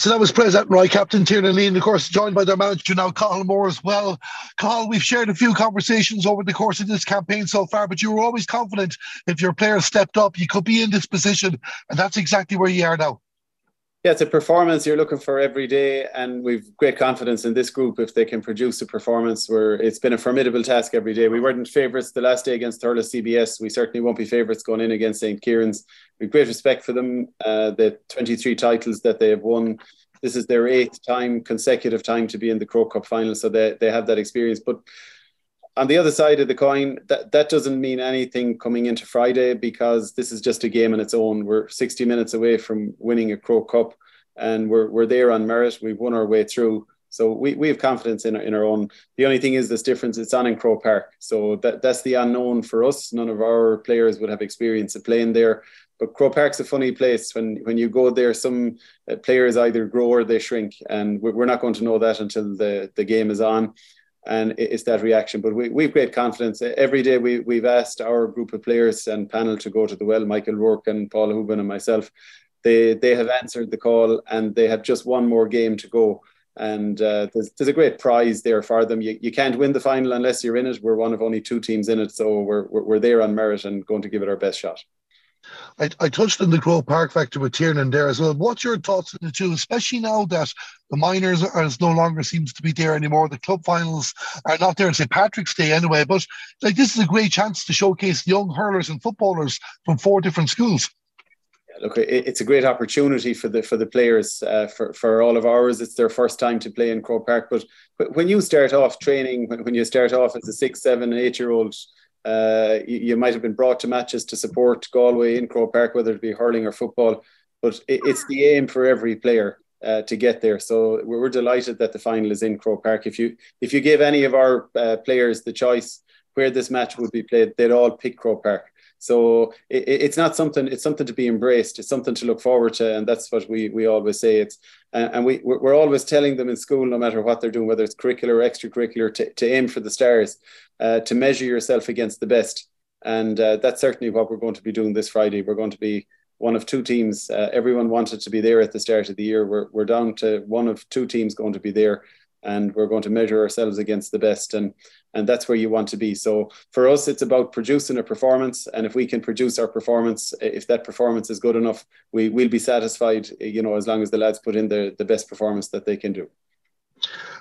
So that was President Roy, Captain Tiernan Lee, and of course joined by their manager now, Carl Moore as well. Carl, we've shared a few conversations over the course of this campaign so far, but you were always confident if your players stepped up, you could be in this position, and that's exactly where you are now. Yeah, it's a performance you're looking for every day, and we've great confidence in this group if they can produce a performance where it's been a formidable task every day. We weren't favourites the last day against Thurles CBS. We certainly won't be favourites going in against St. Kieran's. We've great respect for them. Uh, the 23 titles that they have won. This is their eighth time, consecutive time to be in the Croke Cup final, so they, they have that experience. But on the other side of the coin, that, that doesn't mean anything coming into Friday because this is just a game on its own. We're 60 minutes away from winning a Croke Cup and we're, we're there on merit. We've won our way through. So we, we have confidence in our, in our own. The only thing is this difference, it's on in Croke Park. So that, that's the unknown for us. None of our players would have experience of playing there. But Croke Park's a funny place. When when you go there, some uh, players either grow or they shrink. And we're not going to know that until the, the game is on and it's that reaction. But we, we've great confidence. Every day we, we've asked our group of players and panel to go to the well, Michael Rourke and Paul Hooban and myself. They, they have answered the call and they have just one more game to go. And uh, there's, there's a great prize there for them. You, you can't win the final unless you're in it. We're one of only two teams in it. So we're, we're, we're there on merit and going to give it our best shot. I, I touched on the Croke Park factor with Tiernan there as well. What's your thoughts on the two, especially now that the minors are, no longer seems to be there anymore? The club finals are not there on St. Patrick's Day anyway, but like this is a great chance to showcase young hurlers and footballers from four different schools. Look, it's a great opportunity for the for the players. Uh, for for all of ours, it's their first time to play in Croke Park. But, when you start off training, when, when you start off as a six, seven, eight year old uh, you, you, might have been brought to matches to support Galway in Croke Park, whether it be hurling or football, but it, it's the aim for every player uh, to get there. So we're, we're, delighted that the final is in Croke Park. If you if you give any of our uh, players the choice where this match would be played, they'd all pick Croke Park. So it, it's not something. It's something to be embraced. It's something to look forward to, and that's what we we always say. It's and we we're always telling them in school, no matter what they're doing, whether it's curricular or extracurricular, to, to aim for the stars, uh, to measure yourself against the best, and uh, that's certainly what we're going to be doing this Friday. We're going to be one of two teams. Uh, everyone wanted to be there at the start of the year. We're we're down to one of two teams going to be there and we're going to measure ourselves against the best and and that's where you want to be. So for us it's about producing a performance and if we can produce our performance if that performance is good enough we will be satisfied you know as long as the lads put in the, the best performance that they can do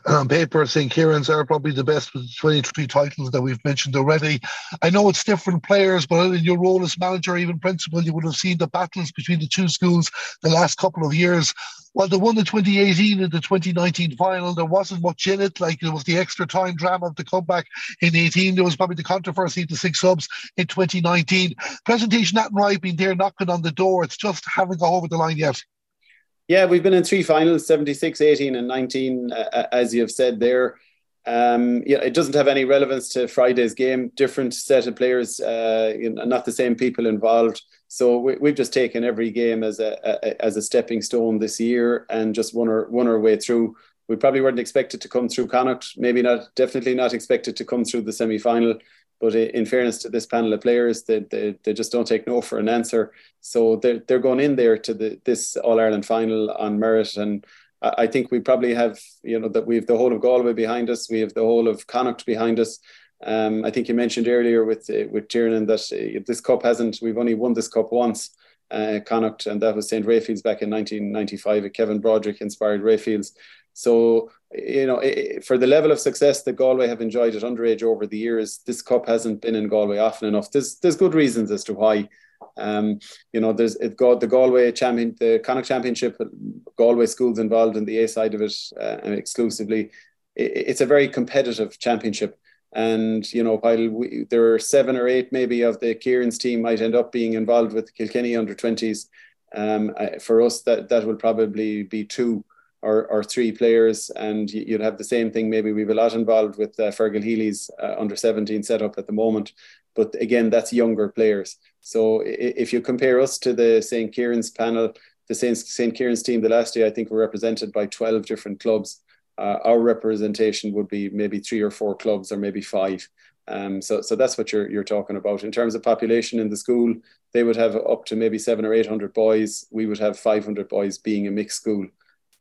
on paper, St. Kieran's are probably the best with 23 titles that we've mentioned already. I know it's different players, but in your role as manager, even principal, you would have seen the battles between the two schools the last couple of years. While they won the 2018 and the 2019 final, there wasn't much in it. Like it was the extra time drama of the comeback in 18. There was probably the controversy of the six subs in 2019. Presentation Athenry been there knocking on the door. It's just haven't got over the line yet. Yeah, we've been in three finals 76, 18, and 19, uh, as you have said there. Um, yeah, it doesn't have any relevance to Friday's game. Different set of players, uh, you know, not the same people involved. So we, have just taken every game as a, a, as a stepping stone this year and just won our won our way through. We probably weren't expected to come through Connacht. Maybe not. Definitely not expected to come through the semi final. But in fairness to this panel of players, they, they, they just don't take no for an answer. So they're, they're going in there to the, this All Ireland final on merit. And I think we probably have, you know, that we have the whole of Galway behind us. We have the whole of Connacht behind us. Um, I think you mentioned earlier with uh, with Tiernan that uh, this cup hasn't. We've only won this cup once, uh, Connacht, and that was St Raphael's back in 1995. A Kevin Broderick inspired Raphael's. So you know, for the level of success that Galway have enjoyed at underage over the years, this cup hasn't been in Galway often enough. There's there's good reasons as to why. Um, you know, there's it got the Galway champion, the Connacht Championship. Galway schools involved in the A side of it uh, exclusively. It, it's a very competitive championship, and you know, while we, there are seven or eight maybe of the Kieran's team might end up being involved with Kilkenny under twenties. Um, for us, that that will probably be two or, or three players, and you'd have the same thing. Maybe we've a lot involved with uh, Fergal Healy's uh, under 17 setup at the moment, but again, that's younger players. So if you compare us to the St. Kieran's panel, the St. St. Kieran's team the last year, I think we're represented by 12 different clubs. Uh, our representation would be maybe three or four clubs, or maybe five. Um, so, so that's what you're you're talking about in terms of population in the school. They would have up to maybe seven or eight hundred boys. We would have five hundred boys, being a mixed school.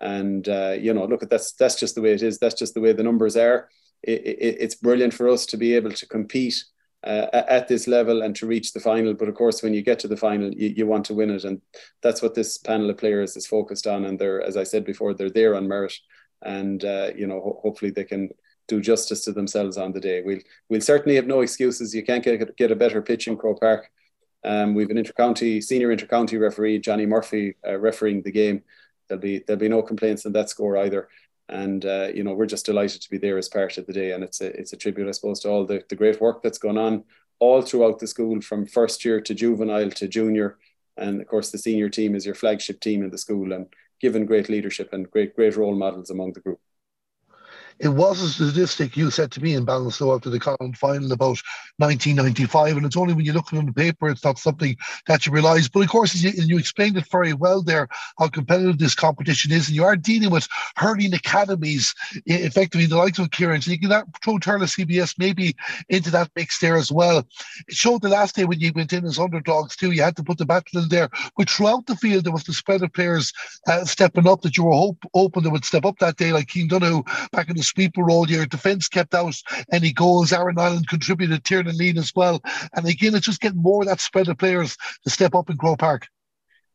And uh, you know, look at that's that's just the way it is. That's just the way the numbers are. It, it, it's brilliant for us to be able to compete uh, at this level and to reach the final. But of course, when you get to the final, you, you, want to win it, and that's what this panel of players is focused on. And they're, as I said before, they're there on merit, and uh, you know, ho- hopefully they can do justice to themselves on the day. We'll we'll certainly have no excuses. You can't get get a better pitch in Croke Park. Um, we've an intercounty senior intercounty referee Johnny Murphy uh, refereeing the game. There'll be there'll be no complaints on that score either. And uh, you know we're just delighted to be there as part of the day, and it's a it's a tribute, I suppose, to all the, the great work that's gone on all throughout the school, from first year to juvenile to junior, and of course the senior team is your flagship team in the school, and given great leadership and great great role models among the group. It was a statistic you said to me in Ballinasloe after the Connacht final about 1995, and it's only when you look at it on the paper, it's not something that you realise. But of course, you, you explained it very well there how competitive this competition is, and you are dealing with hurling academies, effectively the likes of Kieran. So you can throw Thurles CBS maybe into that mix there as well. It showed the last day when you went in as underdogs too, you had to put the battle in there. But throughout the field, there was the spread of players uh, stepping up that you were hope, hoping they would step up that day, like Cian Donoghue back in the sweeper role. Your defence kept out any goals. Aaron Niland contributed, Tiernan Lean as well. And again, it's just getting more of that spread of players to step up in Croke Park.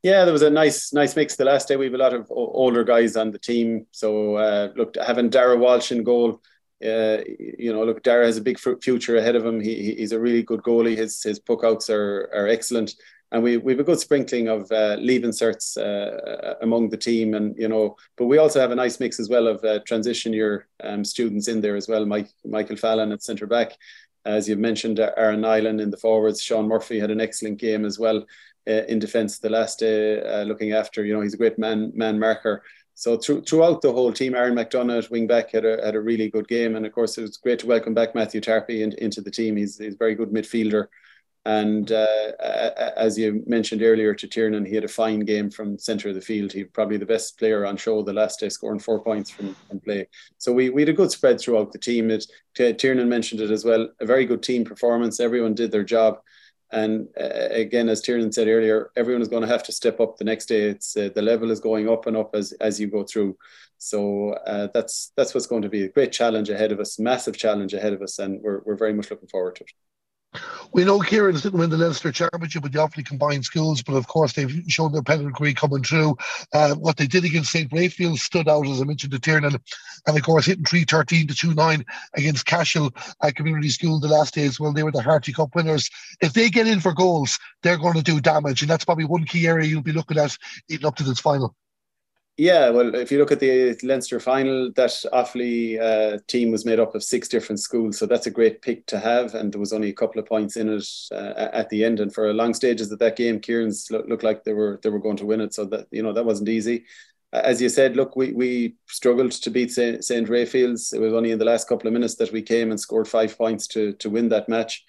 Yeah, there was a nice, nice mix the last day. We have a lot of older guys on the team. So uh, look, having Dara Walsh in goal, uh, you know, look, Dara has a big future ahead of him. He, he's a really good goalie. His his puckouts are are excellent and we we have a good sprinkling of uh, Leaving Certs uh, among the team, and you know, but we also have a nice mix as well of uh, transition year um, students in there as well. Mike Michael Fallon at centre back, as you mentioned, Aaron Niland in the forwards. Sean Murphy had an excellent game as well uh, in defence the last day, uh, looking after. You know, he's a great man man marker. So through, throughout the whole team, Aaron McDonough at wing back had a, had a really good game, and of course it was great to welcome back Matthew Tarpey in, into the team. He's he's a very good midfielder. And uh, as you mentioned earlier to Tiernan, he had a fine game from centre of the field. He probably the best player on show the last day, scoring four points from, from play. So we, we had a good spread throughout the team. It, Tiernan mentioned it as well. A very good team performance. Everyone did their job. And uh, again, as Tiernan said earlier, everyone is going to have to step up the next day. It's uh, the level is going up and up as as you go through. So uh, that's that's what's going to be a great challenge ahead of us, massive challenge ahead of us, and we're we're very much looking forward to it. We know Kieran's didn't win the Leinster Championship with the Offaly combined schools, but of course they've shown their pedigree coming through. Uh, what they did against St. Raphael stood out, as I mentioned to Tiernan, and of course hitting 313 to 2 9 against Cashel uh, Community School the last day as well. They were the Harty Cup winners. If they get in for goals, they're going to do damage, and that's probably one key area you'll be looking at even up to this final. Yeah, well, if you look at the Leinster final, that Offaly uh, team was made up of six different schools, so that's a great pick to have. And there was only a couple of points in it uh, at the end. And for long stages of that game, Kieran's look, looked like they were they were going to win it. So that you know that wasn't easy. As you said, look, we, we struggled to beat St. Raphael's. It was only in the last couple of minutes that we came and scored five points to to win that match.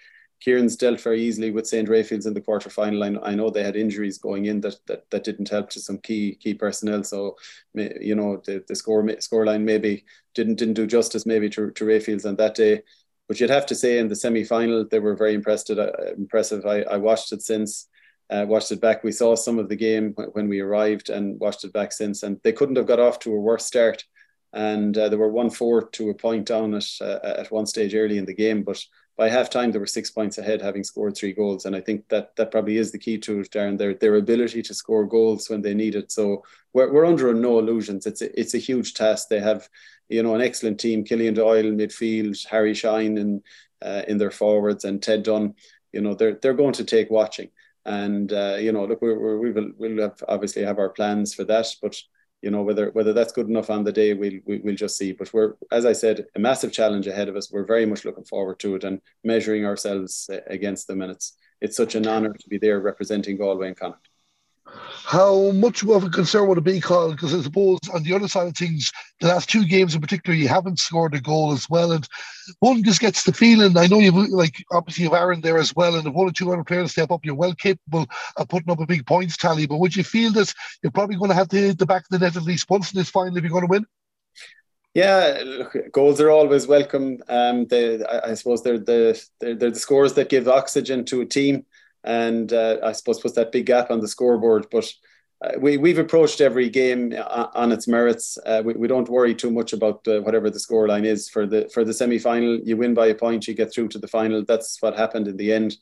Kieran's dealt very easily with St. Raphael's in the quarter final. I, I know they had injuries going in that, that that didn't help to some key key personnel. So you know the, the score score line maybe didn't didn't do justice maybe to, to Raphael's on that day. But you'd have to say in the semi final they were very impressed. Uh, impressive. I, I watched it since. Uh, watched it back. We saw some of the game when we arrived and watched it back since, and they couldn't have got off to a worse start. And uh, they were one four to a point down at uh, at one stage early in the game, but by half time they were six points ahead having scored three goals. And i think that that probably is the key to it darren their, their ability to score goals when they need it. So we're, we're under no illusions. It's a, it's a huge task. They have you know an excellent team killian doyle midfield harry shine in uh, in their forwards and ted dunn. You know they're they're going to take watching. And uh, you know look we're, we will we'll have obviously have our plans for that but you know whether whether that's good enough on the day we'll we'll just see. But we're as i said a massive challenge ahead of us. We're very much looking forward to it and measuring ourselves uh, against them. And it's it's such an honor to be there representing galway and connacht how much of a concern would it be, Carl? Because I suppose on the other side of things, the last two games in particular, you haven't scored a goal as well. And one just gets the feeling, I know you've, like, obviously you have Aaron there as well. And if one or two other players step up, you're well capable of putting up a big points tally. But would you feel that you're probably going to have to hit the back of the net at least once in this final if you're going to win? Yeah, look, goals are always welcome. Um, they, I, I suppose they're the they're, they're the scores that give oxygen to a team and uh, I suppose puts that big gap on the scoreboard. But uh, we, we've approached every game uh, on its merits. Uh, we, we don't worry too much about uh, whatever the scoreline is for the for the semi final. You win by a point, you get through to the final. That's what happened in the end.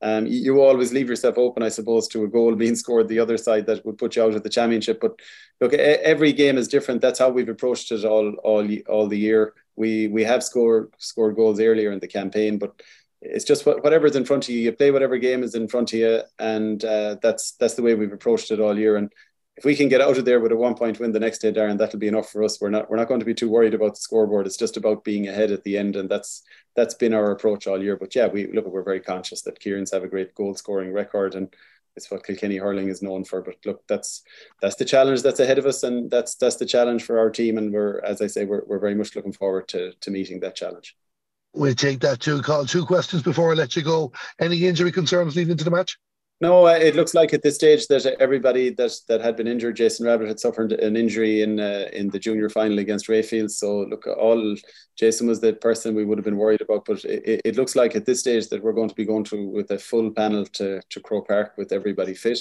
Um, you, you, always leave yourself open, I suppose, to a goal being scored the other side that would put you out of the championship. But look, every game is different. That's how we've approached it all all all the year. We we have scored scored goals earlier in the campaign, but it's just whatever's in front of you. You play whatever game is in front of you, and uh, that's that's the way we've approached it all year. And if we can get out of there with a one point win the next day, Darren, that'll be enough for us. We're not we're not going to be too worried about the scoreboard. It's just about being ahead at the end, and that's that's been our approach all year. But yeah, we look we're very conscious that Kieran's have a great goal scoring record, and it's what Kilkenny hurling is known for. But look, that's that's the challenge that's ahead of us, and that's that's the challenge for our team. And we're, as I say, we're, we're very much looking forward to to meeting that challenge. We take that too, Carl. Two questions before I let you go. Any injury concerns leading into the match? No, uh, it looks like at this stage that everybody that that had been injured, Jason Rabbitte had suffered an injury in uh, in the junior final against Rayfield. So look, all Jason was the person we would have been worried about, but it, it looks like at this stage that we're going to be going through with a full panel to to Croke Park with everybody fit.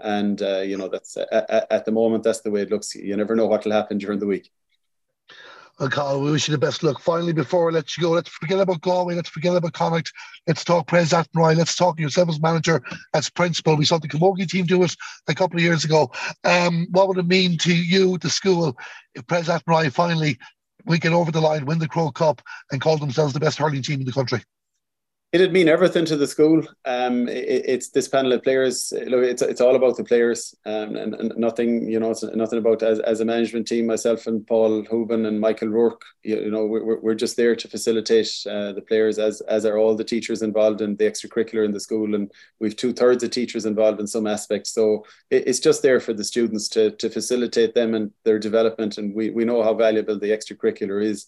And uh, you know that's at, at the moment that's the way it looks. You never know what will happen during the week. Well, Carl, we wish you the best luck. Finally, before I let you go, let's forget about Galway. Let's forget about Connacht. Let's talk Pres Athenry. Let's talk yourself as manager, as principal. We saw the Camogie team do it a couple of years ago. Um, what would it mean to you, the school, if Pres Athenry finally we get over the line, win the Croke Cup, and call themselves the best hurling team in the country? It'd mean everything to the school. Um, it, it's this panel of players. Look, it's it's all about the players, um, and, and nothing. You know, it's nothing about as, as a management team. Myself and Paul Hooban and Michael Rourke. You, you know, we're, we're just there to facilitate uh, the players, as as are all the teachers involved in the extracurricular in the school, and we've two thirds of teachers involved in some aspects. So it, it's just there for the students to to facilitate them and their development, and we we know how valuable the extracurricular is.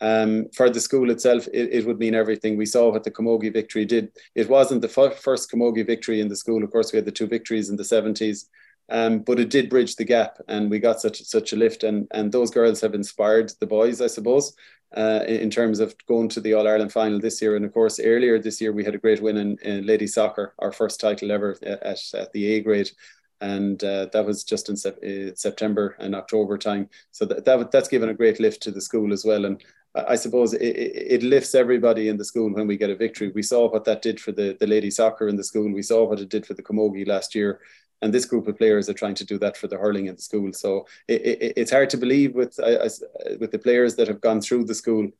Um, for the school itself, it, it, would mean everything. We saw what the Camogie victory did. It wasn't the first Camogie victory in the school. Of course, we had the two victories in the 70s, um, but it did bridge the gap, and we got such such a lift. And and those girls have inspired the boys, I suppose, uh, in, in, terms of going to the All Ireland final this year. And of course, earlier this year we had a great win in, in lady soccer, our first title ever at, at the A grade and uh, that was just in sep- uh, September and October time. So that, that that's given a great lift to the school as well. And I suppose it, it, lifts everybody in the school when we get a victory. We saw what that did for the, the lady soccer in the school. We saw what it did for the Camogie last year. And this group of players are trying to do that for the hurling in the school. So it, it, it's hard to believe with, uh, with the players that have gone through the school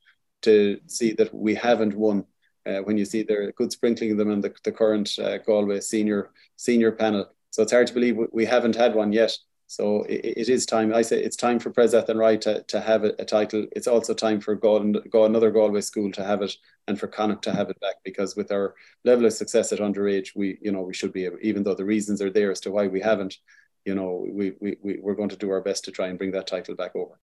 to see that we haven't won. Uh, when you see the good sprinkling of them in the, the current uh, Galway senior senior panel. So it's hard to believe we haven't had one yet. So it, it is time. I say it's time for Pres Athenry to, to have a, a, title. It's also time for God, another Galway school to have it, and for Connacht to have it back. Because with our level of success at underage, we you know we should be able, even though the reasons are there as to why we haven't. You know, we we, we we're going to do our best to try and bring that title back over.